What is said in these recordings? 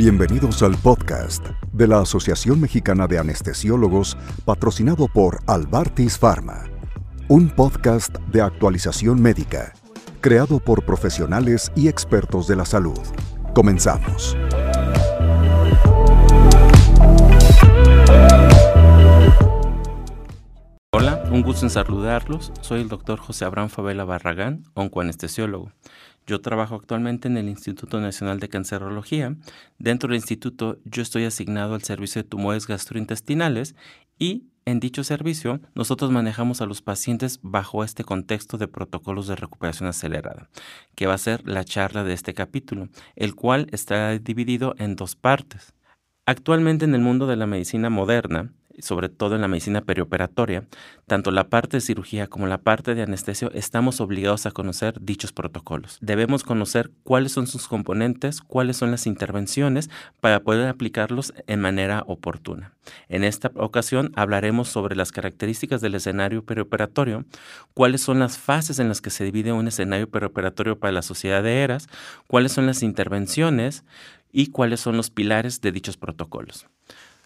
Bienvenidos al podcast de la Asociación Mexicana de Anestesiólogos patrocinado por Albartis Pharma, un podcast de actualización médica creado por profesionales y expertos de la salud. Comenzamos. Hola, un gusto en saludarlos. Soy el doctor José Abraham Favela Barragán, oncoanestesiólogo. Yo trabajo actualmente en el Instituto Nacional de Cancerología. Dentro del instituto yo estoy asignado al servicio de tumores gastrointestinales y en dicho servicio nosotros manejamos a los pacientes bajo este contexto de protocolos de recuperación acelerada, que va a ser la charla de este capítulo, el cual está dividido en dos partes. Actualmente en el mundo de la medicina moderna, sobre todo en la medicina perioperatoria, tanto la parte de cirugía como la parte de anestesio, estamos obligados a conocer dichos protocolos. Debemos conocer cuáles son sus componentes, cuáles son las intervenciones para poder aplicarlos en manera oportuna. En esta ocasión hablaremos sobre las características del escenario perioperatorio, cuáles son las fases en las que se divide un escenario perioperatorio para la sociedad de eras, cuáles son las intervenciones y cuáles son los pilares de dichos protocolos.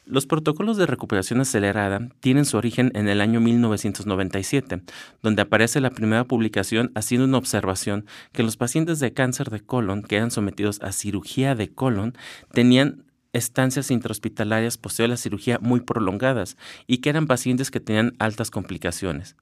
Los protocolos de recuperación acelerada tienen su origen en el año 1997, donde aparece la primera publicación haciendo una observación que los pacientes de cáncer de colon que eran sometidos a cirugía de colon tenían estancias intrahospitalarias posterior a la cirugía muy prolongadas y que eran pacientes que tenían altas complicaciones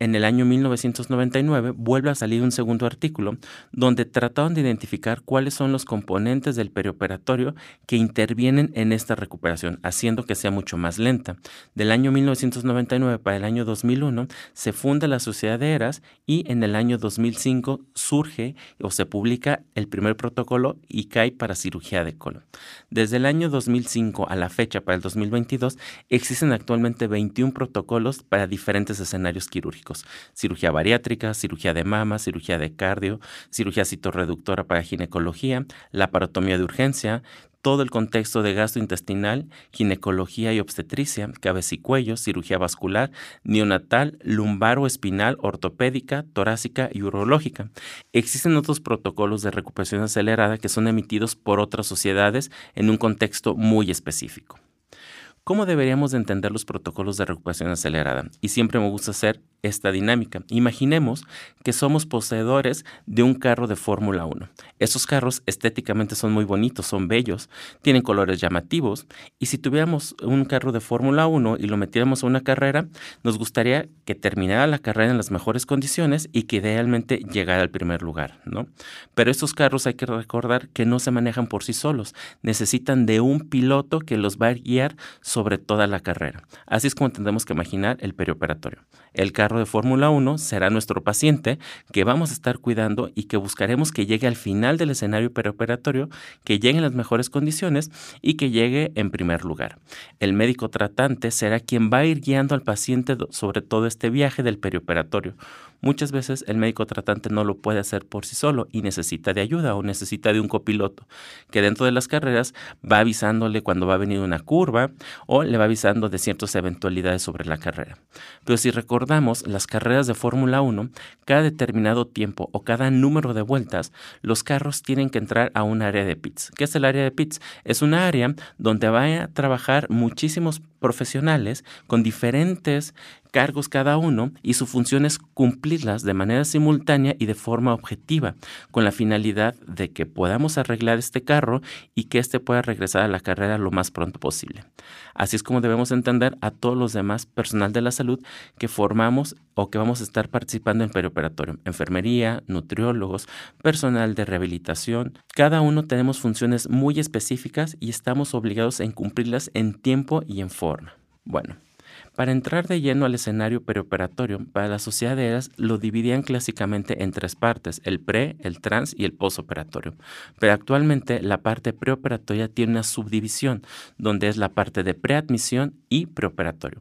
en el año 1999 vuelve a salir un segundo artículo donde trataron de identificar cuáles son los componentes del perioperatorio que intervienen en esta recuperación, haciendo que sea mucho más lenta. Del año 1999 para el año 2001 se funda la Sociedad de Eras y en el año 2005 surge o se publica el primer protocolo ICAI para cirugía de colon. Desde el año 2005 a la fecha para el 2022 existen actualmente 21 protocolos para diferentes escenarios quirúrgicos cirugía bariátrica, cirugía de mama, cirugía de cardio, cirugía citorreductora para ginecología, la parotomía de urgencia, todo el contexto de gastrointestinal, ginecología y obstetricia, cabeza y cuello, cirugía vascular, neonatal, lumbaro espinal, ortopédica, torácica y urológica. Existen otros protocolos de recuperación acelerada que son emitidos por otras sociedades en un contexto muy específico. ¿Cómo deberíamos de entender los protocolos de recuperación acelerada? Y siempre me gusta hacer esta dinámica. Imaginemos que somos poseedores de un carro de Fórmula 1. Esos carros estéticamente son muy bonitos, son bellos, tienen colores llamativos y si tuviéramos un carro de Fórmula 1 y lo metiéramos a una carrera, nos gustaría que terminara la carrera en las mejores condiciones y que idealmente llegara al primer lugar, ¿no? Pero estos carros hay que recordar que no se manejan por sí solos, necesitan de un piloto que los va a guiar toda la carrera. Así es como tendremos que imaginar el perioperatorio. El carro de Fórmula 1 será nuestro paciente que vamos a estar cuidando y que buscaremos que llegue al final del escenario preoperatorio, que llegue en las mejores condiciones y que llegue en primer lugar. El médico tratante será quien va a ir guiando al paciente sobre todo este viaje del perioperatorio. Muchas veces el médico tratante no lo puede hacer por sí solo y necesita de ayuda o necesita de un copiloto que dentro de las carreras va avisándole cuando va a venir una curva o le va avisando de ciertas eventualidades sobre la carrera. Pero si recordamos las carreras de Fórmula 1, cada determinado tiempo o cada número de vueltas, los carros tienen que entrar a un área de pits. ¿Qué es el área de pits? Es un área donde va a trabajar muchísimos profesionales con diferentes cargos cada uno y su función es cumplirlas de manera simultánea y de forma objetiva, con la finalidad de que podamos arreglar este carro y que éste pueda regresar a la carrera lo más pronto posible. Así es como debemos entender a todos los demás personal de la salud que formamos o que vamos a estar participando en perioperatorio, enfermería, nutriólogos, personal de rehabilitación. Cada uno tenemos funciones muy específicas y estamos obligados en cumplirlas en tiempo y en forma. Bueno, para entrar de lleno al escenario preoperatorio, para la sociedad de eras lo dividían clásicamente en tres partes, el pre, el trans y el posoperatorio. Pero actualmente la parte preoperatoria tiene una subdivisión, donde es la parte de preadmisión y preoperatorio.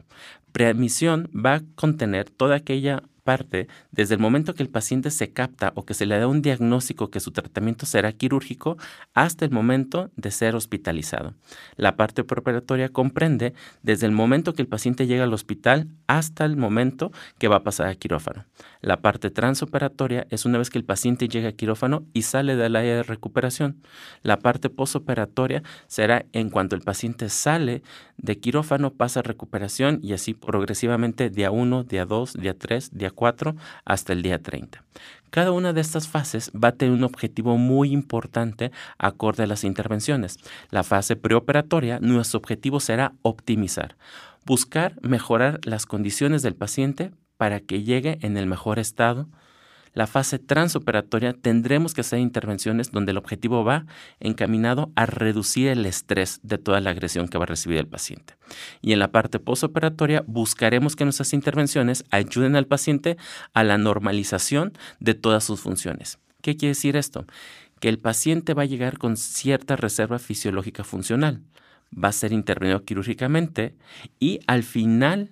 Preadmisión va a contener toda aquella parte, desde el momento que el paciente se capta o que se le da un diagnóstico que su tratamiento será quirúrgico hasta el momento de ser hospitalizado. La parte preparatoria comprende desde el momento que el paciente llega al hospital hasta el momento que va a pasar a quirófano. La parte transoperatoria es una vez que el paciente llega a quirófano y sale del área de recuperación. La parte posoperatoria será en cuanto el paciente sale de quirófano, pasa a recuperación y así progresivamente día 1, día 2, día 3, día 4 hasta el día 30. Cada una de estas fases va a tener un objetivo muy importante acorde a las intervenciones. La fase preoperatoria, nuestro objetivo será optimizar, buscar mejorar las condiciones del paciente para que llegue en el mejor estado la fase transoperatoria tendremos que hacer intervenciones donde el objetivo va encaminado a reducir el estrés de toda la agresión que va a recibir el paciente. Y en la parte posoperatoria buscaremos que nuestras intervenciones ayuden al paciente a la normalización de todas sus funciones. ¿Qué quiere decir esto? Que el paciente va a llegar con cierta reserva fisiológica funcional, va a ser intervenido quirúrgicamente y al final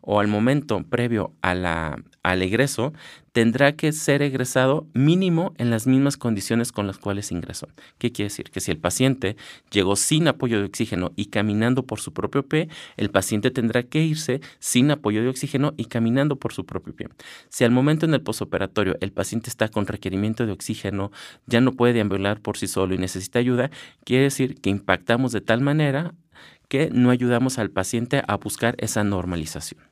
o al momento previo a la, al egreso, tendrá que ser egresado mínimo en las mismas condiciones con las cuales ingresó. ¿Qué quiere decir? Que si el paciente llegó sin apoyo de oxígeno y caminando por su propio pie, el paciente tendrá que irse sin apoyo de oxígeno y caminando por su propio pie. Si al momento en el posoperatorio el paciente está con requerimiento de oxígeno, ya no puede deambular por sí solo y necesita ayuda, quiere decir que impactamos de tal manera que no ayudamos al paciente a buscar esa normalización.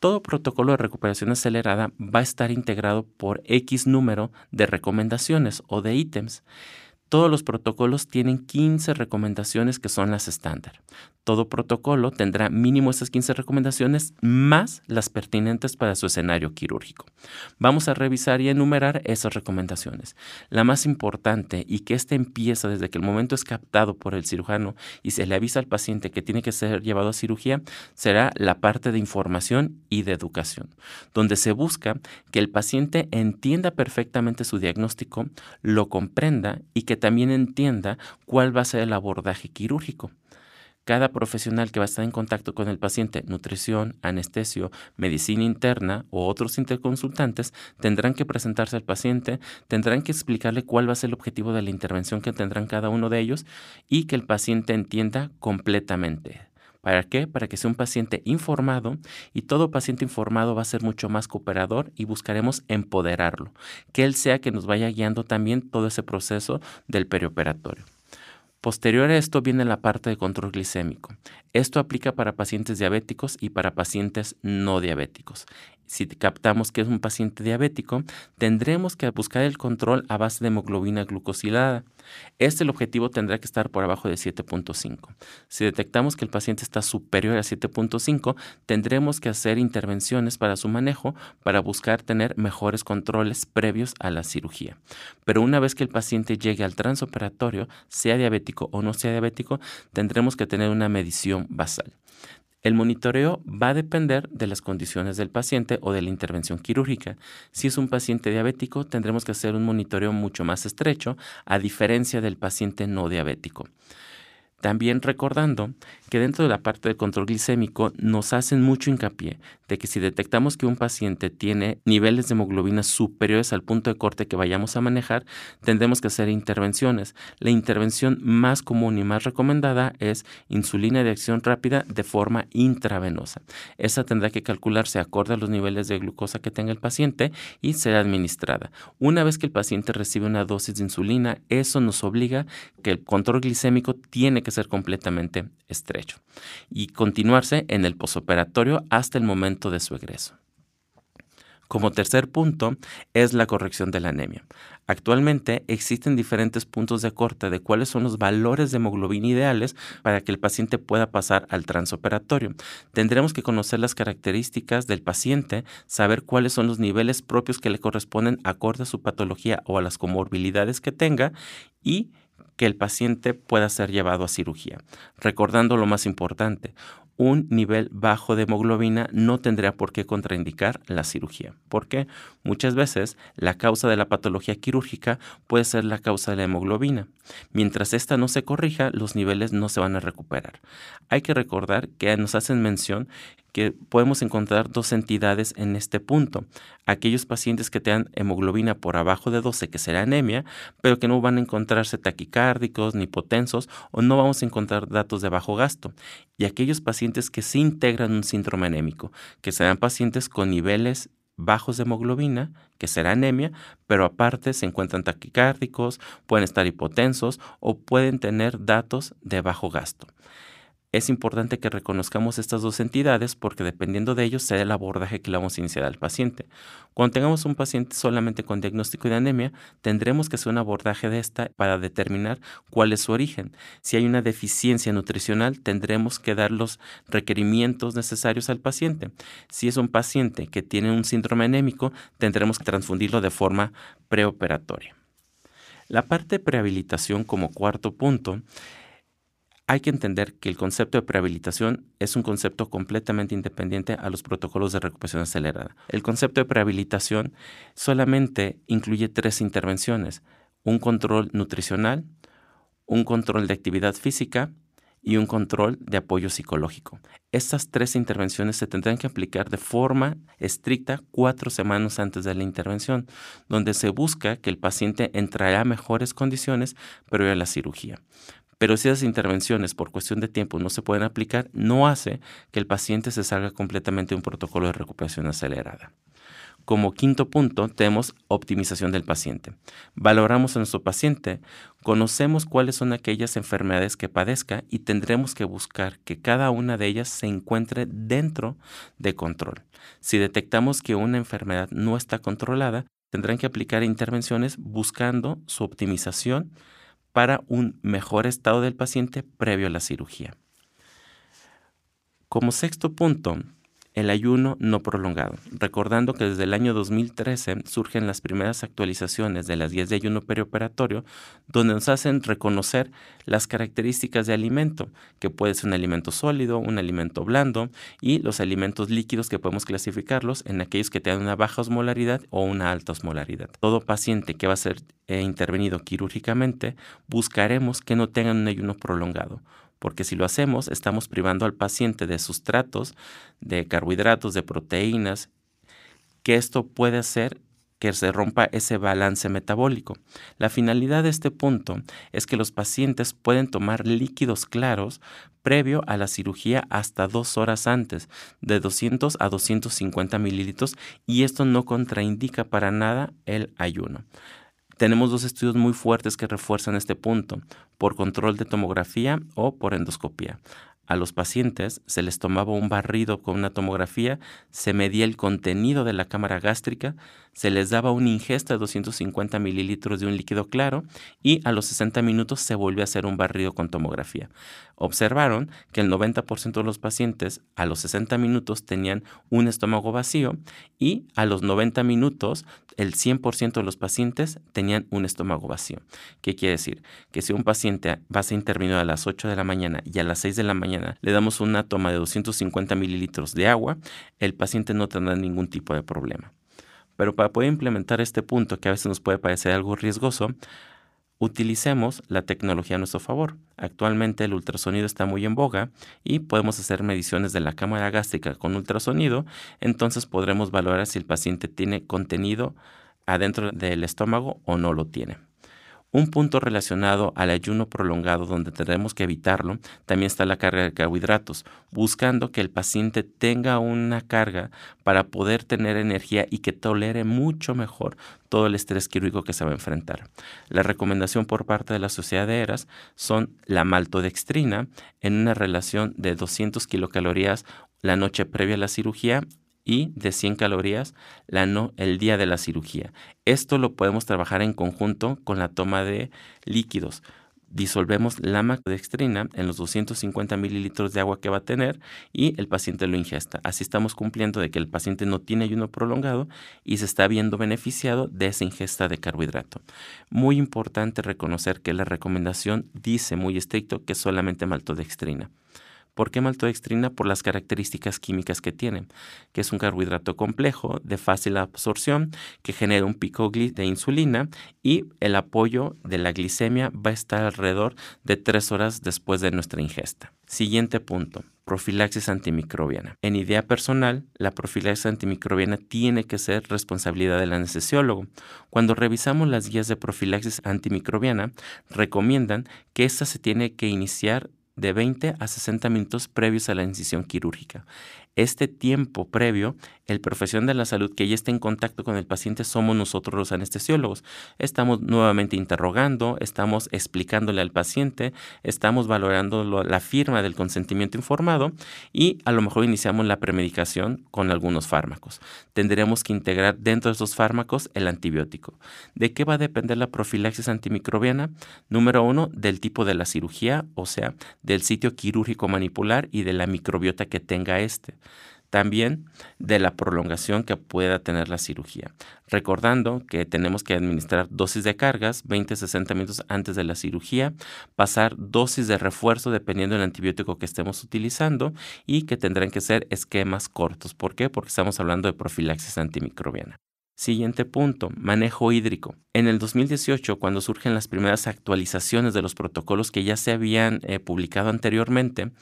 Todo protocolo de recuperación acelerada va a estar integrado por X número de recomendaciones o de ítems. Todos los protocolos tienen 15 recomendaciones que son las estándar. Todo protocolo tendrá mínimo esas 15 recomendaciones más las pertinentes para su escenario quirúrgico. Vamos a revisar y enumerar esas recomendaciones. La más importante y que ésta empieza desde que el momento es captado por el cirujano y se le avisa al paciente que tiene que ser llevado a cirugía será la parte de información y de educación, donde se busca que el paciente entienda perfectamente su diagnóstico, lo comprenda y que también entienda cuál va a ser el abordaje quirúrgico. Cada profesional que va a estar en contacto con el paciente, nutrición, anestesio, medicina interna o otros interconsultantes, tendrán que presentarse al paciente, tendrán que explicarle cuál va a ser el objetivo de la intervención que tendrán cada uno de ellos y que el paciente entienda completamente. ¿Para qué? Para que sea un paciente informado y todo paciente informado va a ser mucho más cooperador y buscaremos empoderarlo, que él sea que nos vaya guiando también todo ese proceso del perioperatorio. Posterior a esto viene la parte de control glicémico. Esto aplica para pacientes diabéticos y para pacientes no diabéticos si captamos que es un paciente diabético, tendremos que buscar el control a base de hemoglobina glucosilada. Este objetivo tendrá que estar por abajo de 7.5. Si detectamos que el paciente está superior a 7.5, tendremos que hacer intervenciones para su manejo para buscar tener mejores controles previos a la cirugía. Pero una vez que el paciente llegue al transoperatorio, sea diabético o no sea diabético, tendremos que tener una medición basal. El monitoreo va a depender de las condiciones del paciente o de la intervención quirúrgica. Si es un paciente diabético, tendremos que hacer un monitoreo mucho más estrecho, a diferencia del paciente no diabético. También recordando que dentro de la parte del control glicémico nos hacen mucho hincapié de que si detectamos que un paciente tiene niveles de hemoglobina superiores al punto de corte que vayamos a manejar, tendremos que hacer intervenciones. La intervención más común y más recomendada es insulina de acción rápida de forma intravenosa. Esa tendrá que calcularse acorde a los niveles de glucosa que tenga el paciente y será administrada. Una vez que el paciente recibe una dosis de insulina, eso nos obliga que el control glicémico tiene que ser completamente estrecho y continuarse en el posoperatorio hasta el momento de su egreso. Como tercer punto es la corrección de la anemia. Actualmente existen diferentes puntos de corte de cuáles son los valores de hemoglobina ideales para que el paciente pueda pasar al transoperatorio. Tendremos que conocer las características del paciente, saber cuáles son los niveles propios que le corresponden acorde a su patología o a las comorbilidades que tenga y que el paciente pueda ser llevado a cirugía. Recordando lo más importante, un nivel bajo de hemoglobina no tendría por qué contraindicar la cirugía, porque muchas veces la causa de la patología quirúrgica puede ser la causa de la hemoglobina. Mientras esta no se corrija, los niveles no se van a recuperar. Hay que recordar que nos hacen mención que podemos encontrar dos entidades en este punto. Aquellos pacientes que tengan hemoglobina por abajo de 12, que será anemia, pero que no van a encontrarse taquicárdicos ni hipotensos o no vamos a encontrar datos de bajo gasto. Y aquellos pacientes que sí integran un síndrome anémico, que serán pacientes con niveles bajos de hemoglobina, que será anemia, pero aparte se encuentran taquicárdicos, pueden estar hipotensos o pueden tener datos de bajo gasto es importante que reconozcamos estas dos entidades porque dependiendo de ellos será el abordaje que le vamos a iniciar al paciente. Cuando tengamos un paciente solamente con diagnóstico de anemia, tendremos que hacer un abordaje de esta para determinar cuál es su origen. Si hay una deficiencia nutricional, tendremos que dar los requerimientos necesarios al paciente. Si es un paciente que tiene un síndrome anémico, tendremos que transfundirlo de forma preoperatoria. La parte de prehabilitación como cuarto punto hay que entender que el concepto de prehabilitación es un concepto completamente independiente a los protocolos de recuperación acelerada. El concepto de prehabilitación solamente incluye tres intervenciones, un control nutricional, un control de actividad física y un control de apoyo psicológico. Estas tres intervenciones se tendrán que aplicar de forma estricta cuatro semanas antes de la intervención, donde se busca que el paciente entrará a mejores condiciones previo a la cirugía. Pero si esas intervenciones por cuestión de tiempo no se pueden aplicar, no hace que el paciente se salga completamente de un protocolo de recuperación acelerada. Como quinto punto, tenemos optimización del paciente. Valoramos a nuestro paciente, conocemos cuáles son aquellas enfermedades que padezca y tendremos que buscar que cada una de ellas se encuentre dentro de control. Si detectamos que una enfermedad no está controlada, tendrán que aplicar intervenciones buscando su optimización para un mejor estado del paciente previo a la cirugía. Como sexto punto, el ayuno no prolongado, recordando que desde el año 2013 surgen las primeras actualizaciones de las guías de ayuno perioperatorio, donde nos hacen reconocer las características de alimento, que puede ser un alimento sólido, un alimento blando, y los alimentos líquidos que podemos clasificarlos en aquellos que tengan una baja osmolaridad o una alta osmolaridad. Todo paciente que va a ser eh, intervenido quirúrgicamente, buscaremos que no tengan un ayuno prolongado porque si lo hacemos estamos privando al paciente de sustratos, de carbohidratos, de proteínas, que esto puede hacer que se rompa ese balance metabólico. La finalidad de este punto es que los pacientes pueden tomar líquidos claros previo a la cirugía hasta dos horas antes, de 200 a 250 mililitros, y esto no contraindica para nada el ayuno. Tenemos dos estudios muy fuertes que refuerzan este punto, por control de tomografía o por endoscopía. A los pacientes se les tomaba un barrido con una tomografía, se medía el contenido de la cámara gástrica, se les daba una ingesta de 250 mililitros de un líquido claro y a los 60 minutos se volvió a hacer un barrido con tomografía. Observaron que el 90% de los pacientes a los 60 minutos tenían un estómago vacío y a los 90 minutos el 100% de los pacientes tenían un estómago vacío. ¿Qué quiere decir? Que si un paciente va a ser intervenido a las 8 de la mañana y a las 6 de la mañana le damos una toma de 250 mililitros de agua, el paciente no tendrá ningún tipo de problema. Pero para poder implementar este punto, que a veces nos puede parecer algo riesgoso, utilicemos la tecnología a nuestro favor. Actualmente el ultrasonido está muy en boga y podemos hacer mediciones de la cámara gástrica con ultrasonido, entonces podremos valorar si el paciente tiene contenido adentro del estómago o no lo tiene. Un punto relacionado al ayuno prolongado donde tenemos que evitarlo también está la carga de carbohidratos, buscando que el paciente tenga una carga para poder tener energía y que tolere mucho mejor todo el estrés quirúrgico que se va a enfrentar. La recomendación por parte de la Sociedad de ERAS son la maltodextrina en una relación de 200 kilocalorías la noche previa a la cirugía y de 100 calorías la el día de la cirugía. Esto lo podemos trabajar en conjunto con la toma de líquidos. Disolvemos la macrodextrina en los 250 mililitros de agua que va a tener y el paciente lo ingesta. Así estamos cumpliendo de que el paciente no tiene ayuno prolongado y se está viendo beneficiado de esa ingesta de carbohidrato. Muy importante reconocer que la recomendación dice muy estricto que solamente maltodextrina. ¿Por qué maltodextrina? Por las características químicas que tiene, que es un carbohidrato complejo, de fácil absorción, que genera un pico de insulina y el apoyo de la glicemia va a estar alrededor de tres horas después de nuestra ingesta. Siguiente punto, profilaxis antimicrobiana. En idea personal, la profilaxis antimicrobiana tiene que ser responsabilidad del anestesiólogo. Cuando revisamos las guías de profilaxis antimicrobiana, recomiendan que esta se tiene que iniciar de 20 a 60 minutos previos a la incisión quirúrgica. Este tiempo previo el profesional de la salud que ya está en contacto con el paciente somos nosotros los anestesiólogos. Estamos nuevamente interrogando, estamos explicándole al paciente, estamos valorando la firma del consentimiento informado y a lo mejor iniciamos la premedicación con algunos fármacos. Tendremos que integrar dentro de esos fármacos el antibiótico. ¿De qué va a depender la profilaxis antimicrobiana? Número uno, del tipo de la cirugía, o sea, del sitio quirúrgico manipular y de la microbiota que tenga este también de la prolongación que pueda tener la cirugía. Recordando que tenemos que administrar dosis de cargas 20-60 minutos antes de la cirugía, pasar dosis de refuerzo dependiendo del antibiótico que estemos utilizando y que tendrán que ser esquemas cortos. ¿Por qué? Porque estamos hablando de profilaxis antimicrobiana. Siguiente punto, manejo hídrico. En el 2018, cuando surgen las primeras actualizaciones de los protocolos que ya se habían eh, publicado anteriormente,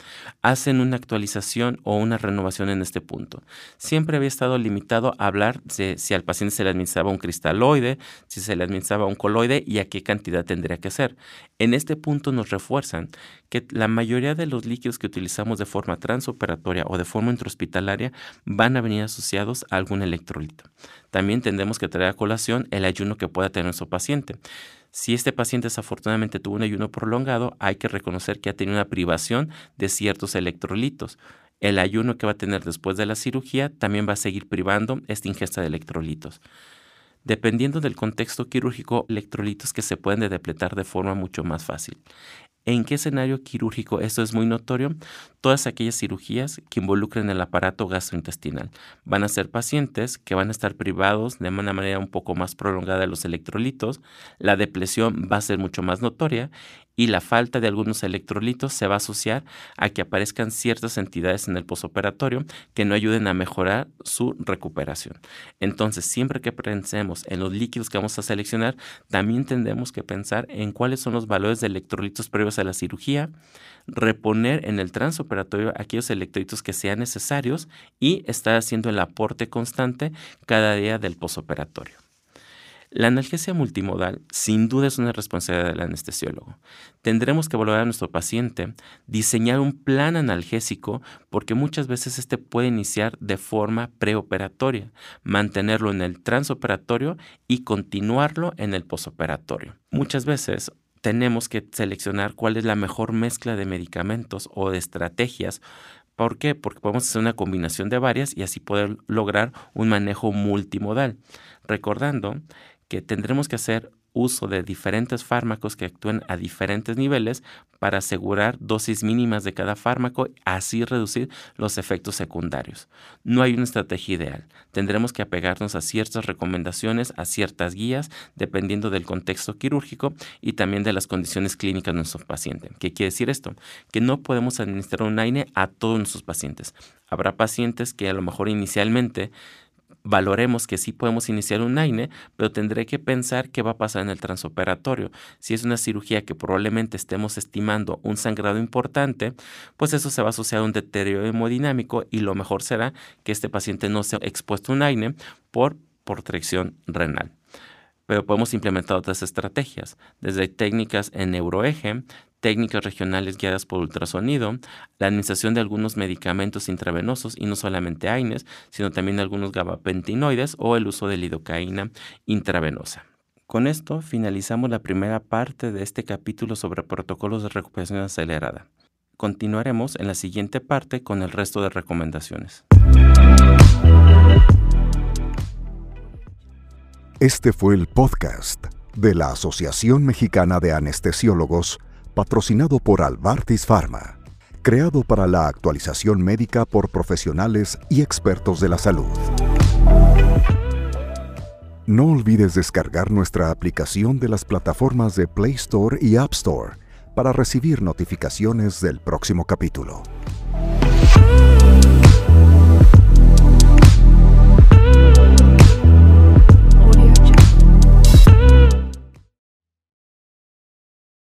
hacen una actualización o una renovación en este punto. Siempre había estado limitado a hablar de si al paciente se le administraba un cristaloide, si se le administraba un coloide y a qué cantidad tendría que ser. En este punto nos refuerzan que la mayoría de los líquidos que utilizamos de forma transoperatoria o de forma intrahospitalaria van a venir asociados a algún electrolito. También tendremos que traer a colación el ayuno que pueda tener nuestro paciente. Si este paciente desafortunadamente tuvo un ayuno prolongado, hay que reconocer que ha tenido una privación de ciertos electrolitos. El ayuno que va a tener después de la cirugía también va a seguir privando esta ingesta de electrolitos. Dependiendo del contexto quirúrgico, electrolitos que se pueden depletar de forma mucho más fácil. ¿En qué escenario quirúrgico esto es muy notorio? Todas aquellas cirugías que involucren el aparato gastrointestinal. Van a ser pacientes que van a estar privados de una manera un poco más prolongada de los electrolitos, la depresión va a ser mucho más notoria y la falta de algunos electrolitos se va a asociar a que aparezcan ciertas entidades en el posoperatorio que no ayuden a mejorar su recuperación. Entonces, siempre que pensemos en los líquidos que vamos a seleccionar, también tendremos que pensar en cuáles son los valores de electrolitos previos a la cirugía, reponer en el transoperatorio aquellos electrolitos que sean necesarios y estar haciendo el aporte constante cada día del posoperatorio. La analgesia multimodal sin duda es una responsabilidad del anestesiólogo. Tendremos que evaluar a nuestro paciente, diseñar un plan analgésico porque muchas veces este puede iniciar de forma preoperatoria, mantenerlo en el transoperatorio y continuarlo en el posoperatorio. Muchas veces tenemos que seleccionar cuál es la mejor mezcla de medicamentos o de estrategias ¿Por qué? Porque podemos hacer una combinación de varias y así poder lograr un manejo multimodal. Recordando que tendremos que hacer uso de diferentes fármacos que actúen a diferentes niveles para asegurar dosis mínimas de cada fármaco, así reducir los efectos secundarios. No hay una estrategia ideal. Tendremos que apegarnos a ciertas recomendaciones, a ciertas guías, dependiendo del contexto quirúrgico y también de las condiciones clínicas de nuestro paciente. ¿Qué quiere decir esto? Que no podemos administrar un AINE a todos nuestros pacientes. Habrá pacientes que a lo mejor inicialmente valoremos que sí podemos iniciar un AINE, pero tendré que pensar qué va a pasar en el transoperatorio. Si es una cirugía que probablemente estemos estimando un sangrado importante, pues eso se va a asociar a un deterioro hemodinámico y lo mejor será que este paciente no sea expuesto a un AINE por protección renal pero podemos implementar otras estrategias, desde técnicas en neuroeje, técnicas regionales guiadas por ultrasonido, la administración de algunos medicamentos intravenosos y no solamente AINES, sino también algunos gabapentinoides o el uso de lidocaína intravenosa. Con esto finalizamos la primera parte de este capítulo sobre protocolos de recuperación acelerada. Continuaremos en la siguiente parte con el resto de recomendaciones. Este fue el podcast de la Asociación Mexicana de Anestesiólogos patrocinado por Albartis Pharma, creado para la actualización médica por profesionales y expertos de la salud. No olvides descargar nuestra aplicación de las plataformas de Play Store y App Store para recibir notificaciones del próximo capítulo.